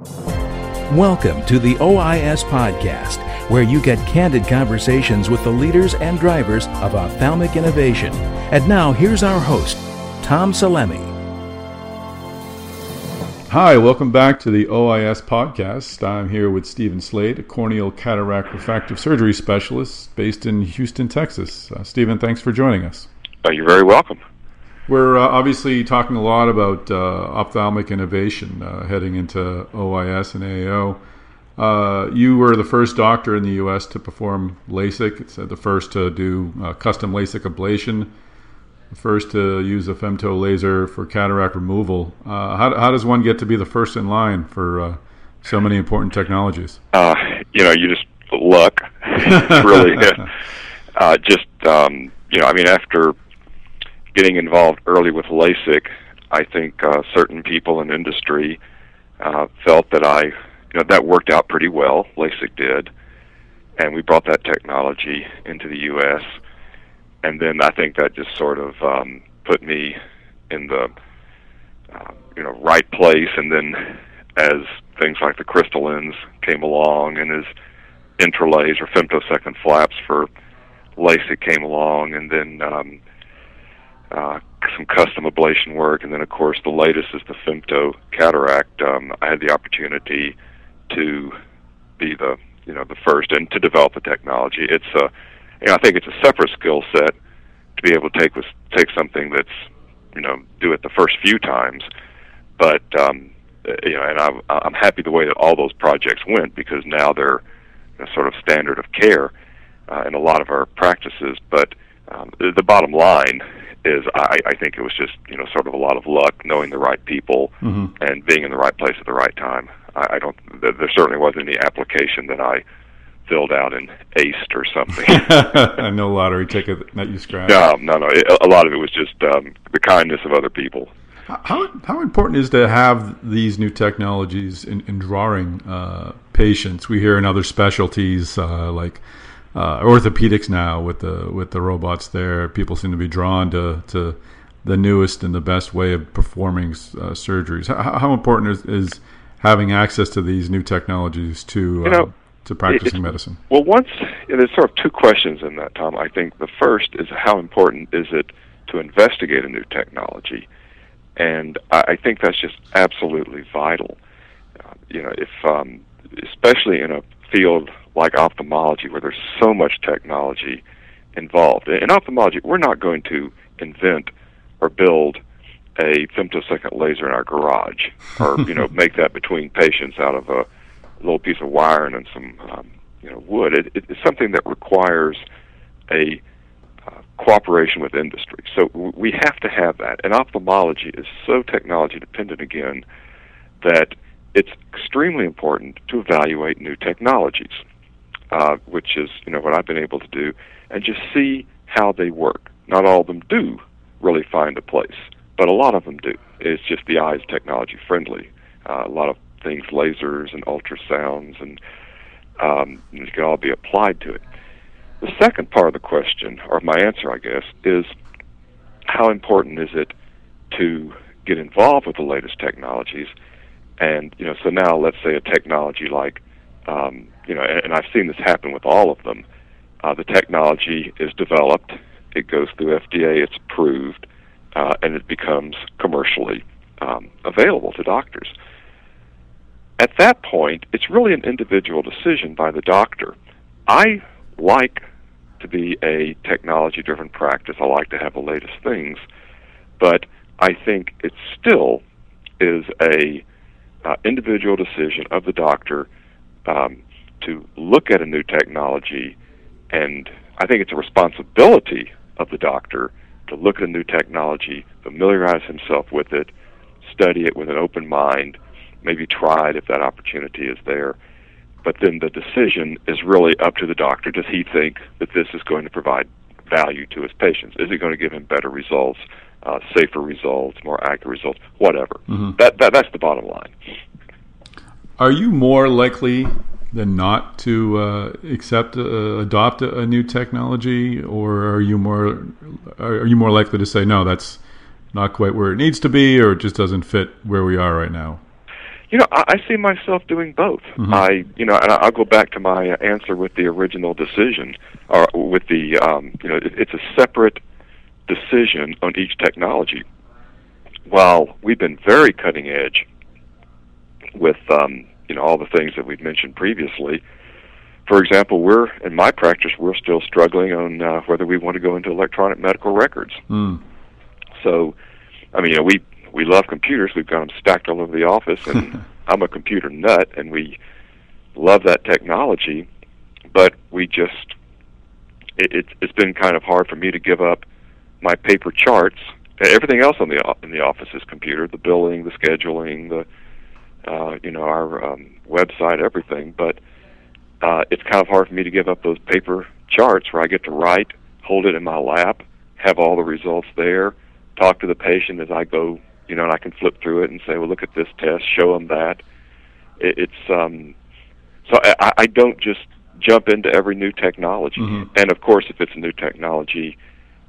Welcome to the OIS Podcast, where you get candid conversations with the leaders and drivers of ophthalmic innovation. And now, here's our host, Tom Salemi. Hi, welcome back to the OIS podcast. I'm here with Stephen Slade, a corneal cataract refractive surgery specialist based in Houston, Texas. Uh, Stephen, thanks for joining us. Uh, you're very welcome. We're uh, obviously talking a lot about uh, ophthalmic innovation uh, heading into OIS and AAO. Uh, you were the first doctor in the U.S. to perform LASIK. It's the first to do custom LASIK ablation the first to use a femto laser for cataract removal. Uh, how, how, does one get to be the first in line for uh, so many important technologies? Uh, you know, you just luck. really, uh, just um, you know, I mean, after getting involved early with LASIK, I think uh, certain people in industry uh, felt that I, you know, that worked out pretty well. LASIK did, and we brought that technology into the U.S and then I think that just sort of um, put me in the uh, you know right place. And then as things like the Crystalens came along, and as IntraLase or femtosecond flaps for LASIK came along, and then um, uh, some custom ablation work, and then of course the latest is the femto cataract. Um, I had the opportunity to be the you know the first and to develop the technology. It's a you know, I think it's a separate skill set to be able to take with take something that's you know do it the first few times, but um, you know, and I'm I'm happy the way that all those projects went because now they're a sort of standard of care uh, in a lot of our practices. But um, the, bottom line is, I, I think it was just you know sort of a lot of luck, knowing the right people, mm-hmm. and being in the right place at the right time. I, I don't. There, there certainly wasn't any application that I filled out and aced or something. no lottery ticket that you scratched. No, no, no. It, a lot of it was just um, the kindness of other people. How how important is to have these new technologies in, in drawing uh, patients? We hear in other specialties uh, like uh, orthopedics now with the with the robots there, people seem to be drawn to to the newest and the best way of performing uh, surgeries. How, how important is, is, having access to these new technologies to you know, uh, to practicing medicine? Well, once there's sort of two questions in that, Tom. I think the first is how important is it to investigate a new technology, and I, I think that's just absolutely vital. Uh, you know, if um, especially in a field like ophthalmology where there's so much technology involved. In ophthalmology, we're not going to invent or build a femtosecond laser in our garage, or you know, make that between patients out of a little piece of wire and some um, you know wood. It, it, it's something that requires a uh, cooperation with industry. So w- we have to have that. And ophthalmology is so technology dependent again that it's extremely important to evaluate new technologies, uh, which is you know what I've been able to do, and just see how they work. Not all of them do really find a place, but a lot of them do. It's just the eye is technology friendly. Uh, a lot of things, lasers and ultrasounds, and um, can all be applied to it. The second part of the question, or my answer, I guess, is how important is it to get involved with the latest technologies? And you know, so now let's say a technology like, um, you know, and, and I've seen this happen with all of them. Uh, the technology is developed, it goes through FDA, it's approved, uh, and it becomes commercially um, available to doctors. At that point, it's really an individual decision by the doctor. I like to be a technology driven practice. I like to have the latest things, but I think it still is a uh, individual decision of the doctor um, to look at a new technology, and I think it's a responsibility of the doctor to look at a new technology, familiarize himself with it, study it with an open mind, maybe try it if that opportunity is there. But then the decision is really up to the doctor. Does he think that this is going to provide value to his patients? Is it going to give him better results, uh, safer results, more accurate results, whatever? Mm-hmm. That, that that's the bottom line. Are you more likely than not to uh, accept, uh, adopt a, a, new technology, or are you more are you more likely to say no? That's not quite where it needs to be, or it just doesn't fit where we are right now. You know, I, I see myself doing both. Mhm. I, you know, and I'll go back to my answer with the original decision, or with the, um, you know, it, it's a separate decision on each technology. While we've been very cutting edge with, um, you know, all the things that we've mentioned previously. For example, we're in my practice, we're still struggling on uh, whether we want to go into electronic medical records. Mm. So, I mean, you know, we we love computers. We've got them stacked all over the office, and I'm a computer nut, and we love that technology. But we just it, it's it's been kind of hard for me to give up my paper charts. Everything else on the in the office is computer: the billing, the scheduling, the uh, you know our um, website, everything. But uh, it's kind of hard for me to give up those paper charts where I get to write, hold it in my lap, have all the results there, talk to the patient as I go, you know, and I can flip through it and say, well, look at this test, show them that. It, it's um, so I, I don't just jump into every new technology, Mhm. and of course, if it's a new technology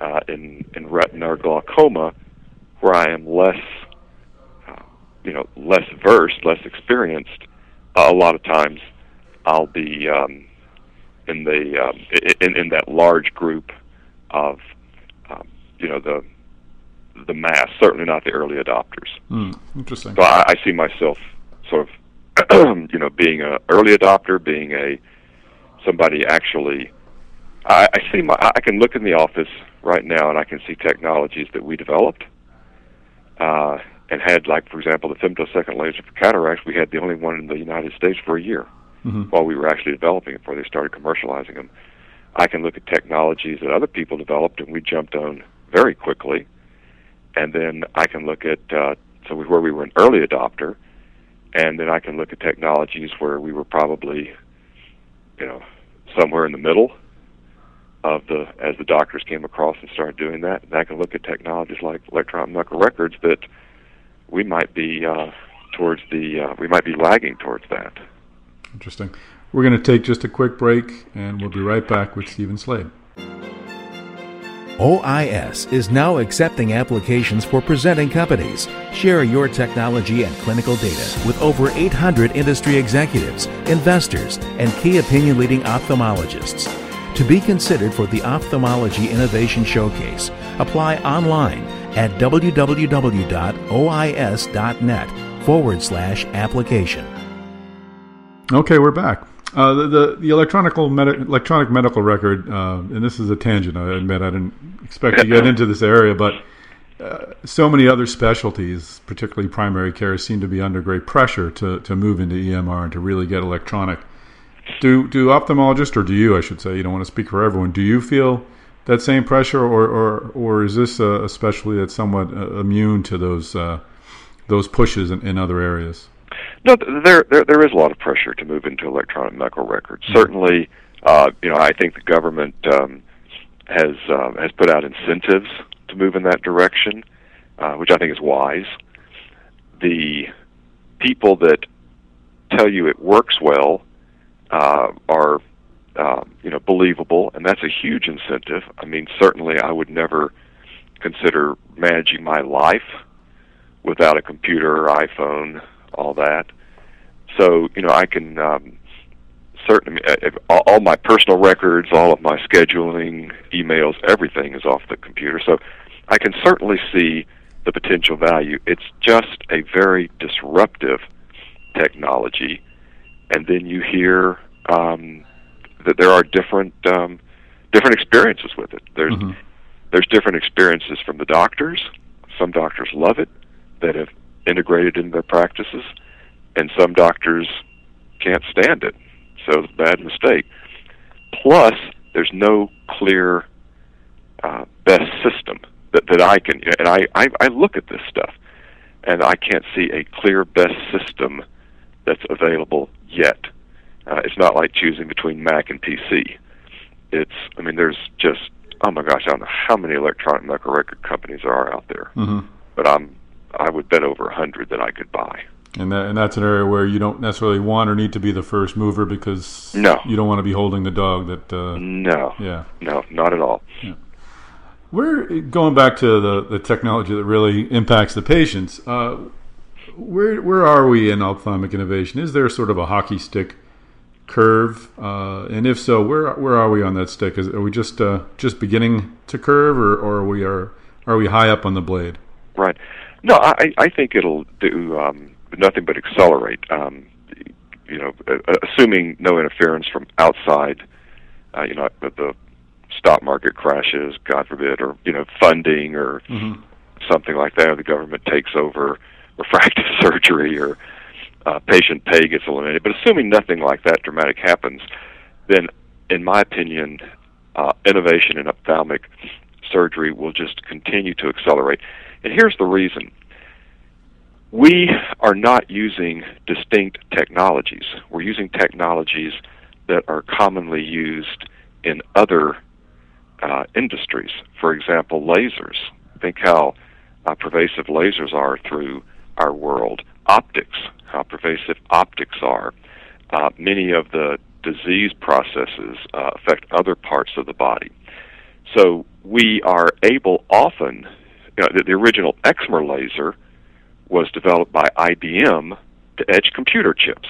uh, in in retina or glaucoma, where I am less, uh, you know, less versed, less experienced, uh, a lot of times I'll be um, in the um, in in that large group of um, you know the the mass. Certainly not the early adopters. Mm. Interesting. So I, I see myself sort of you know being a early adopter, being a somebody actually. I, I see my. I can look in the office right now and I can see technologies that we developed. Uh, and had like, for example, the femtosecond laser for cataracts. We had the only one in the United States for a year Mhm. while we were actually developing it before they started commercializing them. I can look at technologies that other people developed and we jumped on very quickly. And then I can look at uh, so where we were an early adopter, and then I can look at technologies where we were probably, you know, somewhere in the middle of the as the doctors came across and started doing that. And I can look at technologies like electronic medical records that we might be uh, towards the uh, we might be lagging towards that. Interesting. We're going to take just a quick break, and we'll be right back with Stephen Slade. OIS is now accepting applications for presenting companies. Share your technology and clinical data with over 800 industry executives, investors, and key opinion leading ophthalmologists. To be considered for the Ophthalmology Innovation Showcase, apply online at www.ois.net forward slash application. Okay, we're back. Uh, the, the the electronic med- electronic medical record, uh, and this is a tangent. I admit I didn't expect to get into this area, but uh, so many other specialties, particularly primary care, seem to be under great pressure to, to move into EMR and to really get electronic. Do do ophthalmologists, or do you, I should say, you don't want to speak for everyone. Do you feel that same pressure, or or, or is this a, a specialty that's somewhat uh, immune to those uh, those pushes in, in other areas? No, there, there there is a lot of pressure to move into electronic medical records. Certainly, uh, you know, I think the government um, has um, has put out incentives to move in that direction, uh, which I think is wise. The people that tell you it works well uh, are uh, you know believable, and that's a huge incentive. I mean, certainly, I would never consider managing my life without a computer iPhone, all that. So you know, I can um, certainly all my personal records, all of my scheduling, emails, everything is off the computer. So I can certainly see the potential value. It's just a very disruptive technology, and then you hear um, that there are different um, different experiences with it. There's Mhm. there's different experiences from the doctors. Some doctors love it that have integrated into their practices, and some doctors can't stand it. So it's a bad mistake. Plus, there's no clear uh, best system that, that I can, and I, I, I look at this stuff, and I can't see a clear best system that's available yet. Uh, it's not like choosing between Mac and PC. It's, I mean, there's just, oh my gosh, I don't know how many electronic medical record companies there are out there, hmm but I'm, I would bet over a hundred that I could buy. And that, and that's an area where you don't necessarily want or need to be the first mover because No. you don't want to be holding the dog that uh, No, yeah. no, not at all. We're going back to the, the technology that really impacts the patients. Uh, where where are we in ophthalmic innovation? Is there sort of a hockey stick curve? Uh, and if so, where where are we on that stick? Is, are we just uh, just beginning to curve, or, or are we are are we high up on the blade? Right. No, I I think it'll do um, nothing but accelerate. Um, you know, assuming no interference from outside. Uh, you know, the stock market crashes, God forbid, or you know, funding or mm-hmm. something like that, or the government takes over refractive surgery or uh, patient pay gets eliminated. But assuming nothing like that dramatic happens, then, in my opinion, uh, innovation in ophthalmic surgery will just continue to accelerate. And here's the reason. We are not using distinct technologies. We're using technologies that are commonly used in other uh, industries. For example, lasers. Think how uh, pervasive lasers are through our world. Optics, how pervasive optics are. Uh, many of the disease processes uh, affect other parts of the body. So we are able often, you know, the, the original excimer laser was developed by IBM to etch computer chips.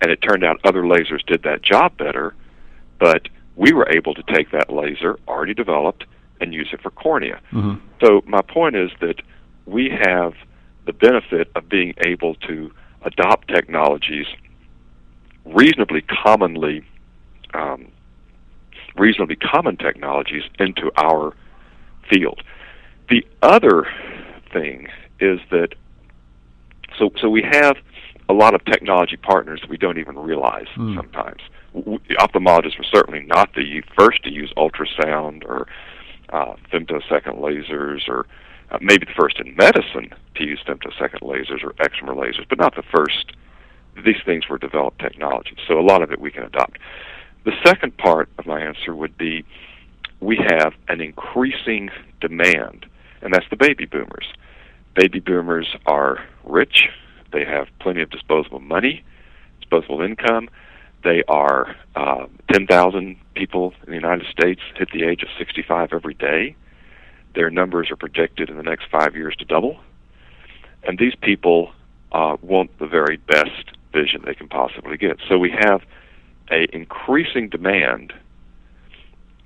And it turned out other lasers did that job better, but we were able to take that laser already developed and use it for cornea. Mm-hmm. So my point is that we have the benefit of being able to adopt technologies reasonably commonly um, reasonably common technologies into our field. The other thing is that so so we have a lot of technology partners we don't even realize mm. sometimes. We, ophthalmologists were certainly not the first to use ultrasound or uh, femtosecond lasers, or uh, maybe the first in medicine to use femtosecond lasers or excimer lasers, but not the first. These things were developed technologies, so a lot of it we can adopt. The second part of my answer would be we have an increasing demand, and that's the baby boomers. Baby boomers are rich, they have plenty of disposable money, disposable income. They are uh, 10,000 people in the United States hit the age of 65 every day. Their numbers are projected in the next five years to double. And these people uh, want the very best vision they can possibly get. So we have a increasing demand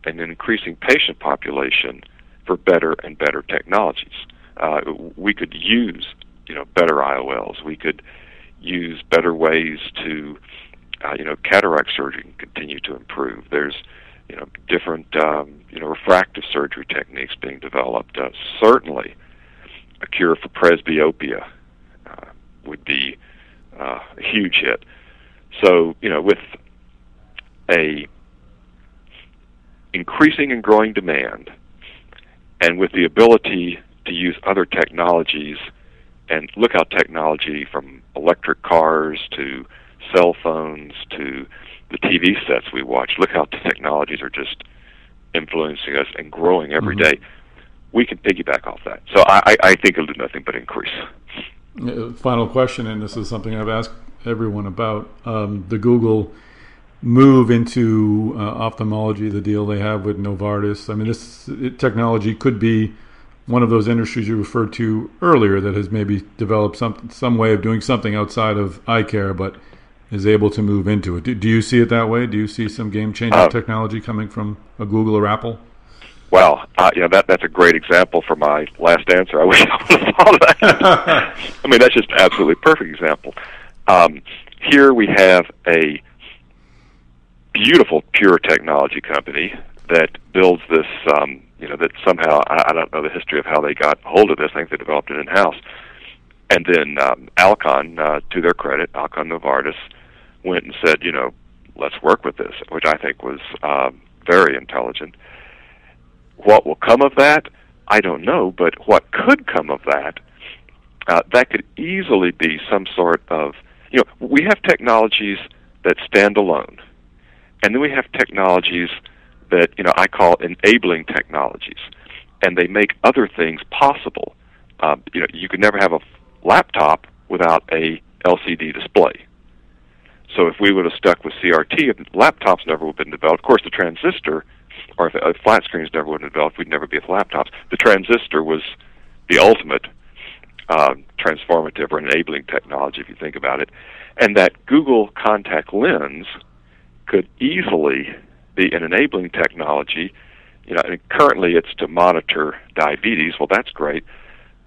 and an increasing patient population for better and better technologies. Uh, we could use, you know, better IOLs. We could use better ways to, uh, you know, cataract surgery can continue to improve. There's, you know, different, um, you know, refractive surgery techniques being developed. Uh, certainly, a cure for presbyopia uh, would be uh, a huge hit. So, you know, with a increasing and growing demand, and with the ability to use other technologies, and look how technology from electric cars to cell phones to the TV sets we watch, look how the technologies are just influencing us and growing every mm-hmm. day. We can piggyback off that. So I, I think it'll do nothing but increase. Final question, and this is something I've asked everyone about um, the Google move into uh, ophthalmology, the deal they have with Novartis. I mean, this it, technology could be one of those industries you referred to earlier that has maybe developed some some way of doing something outside of eye care, but is able to move into it. Do, do you see it that way? Do you see some game changing uh, technology coming from a Google or Apple? Well, uh, yeah, that that's a great example for my last answer. I wish I would have thought of that. I mean, that's just absolutely perfect example. Um, here we have a beautiful pure technology company that builds this. Um, you know that somehow I, I don't know the history of how they got hold of this. I think they developed it in house. And then um, Alcon, uh, to their credit, Alcon Novartis went and said, you know, let's work with this, which I think was uh, very intelligent. What will come of that? I don't know, but what could come of that? Uh, that could easily be some sort of, you know, we have technologies that stand alone and then we have technologies that you know I call enabling technologies, and they make other things possible. Uh, you know, you could never have a laptop without a LCD display. So if we would have stuck with CRT, if laptops never would have been developed. Of course, the transistor, or if, if flat screens never would have developed, we'd never be with laptops. The transistor was the ultimate uh, transformative or enabling technology, if you think about it, and that Google Contact Lens could easily be an enabling technology. You know, and currently it's to monitor diabetes. Well, that's great,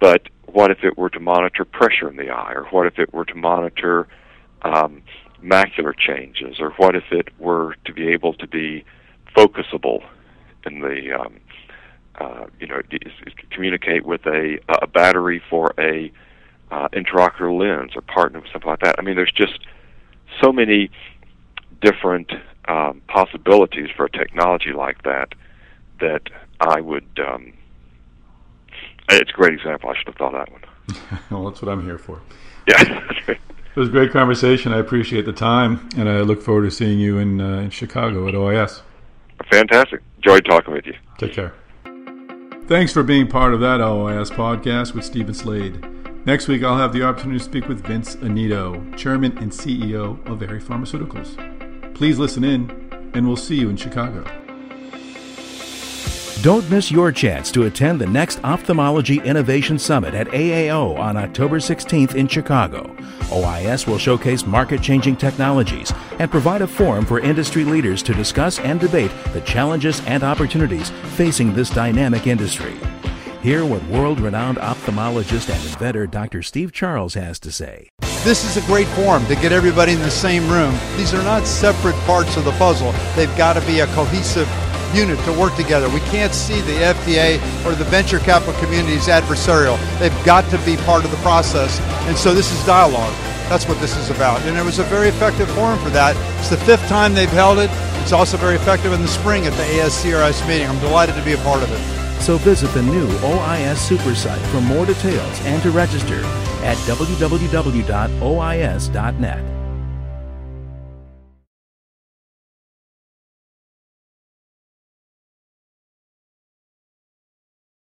but what if it were to monitor pressure in the eye, or what if it were to monitor um, macular changes, or what if it were to be able to be focusable in the um, uh, you know communicate with a a battery for a uh, intraocular lens or partner with something like that. I mean, there's just so many different um, possibilities for a technology like that that I would. Um, it's a great example. I should have thought of that one. well, that's what I'm here for. Yeah. It was a great conversation. I appreciate the time, and I look forward to seeing you in, uh, in Chicago at OIS. Fantastic. Enjoyed talking with you. Take care. Thanks for being part of that OIS podcast with Stephen Slade. Next week, I'll have the opportunity to speak with Vince Anido, Chairman and CEO of Aerie Pharmaceuticals. Please listen in, and we'll see you in Chicago. Don't miss your chance to attend the next Ophthalmology Innovation Summit at AAO on October 16th in Chicago. OIS will showcase market changing technologies and provide a forum for industry leaders to discuss and debate the challenges and opportunities facing this dynamic industry. Hear what world renowned ophthalmologist and inventor Dr. Steve Charles has to say. This is a great forum to get everybody in the same room. These are not separate parts of the puzzle, they've got to be a cohesive unit to work together. We can't see the FDA or the venture capital community as adversarial. They've got to be part of the process. And so this is dialogue. That's what this is about. And it was a very effective forum for that. It's the fifth time they've held it. It's also very effective in the spring at the ASCRS meeting. I'm delighted to be a part of it. So visit the new OIS Super site for more details and to register at www.ois.net.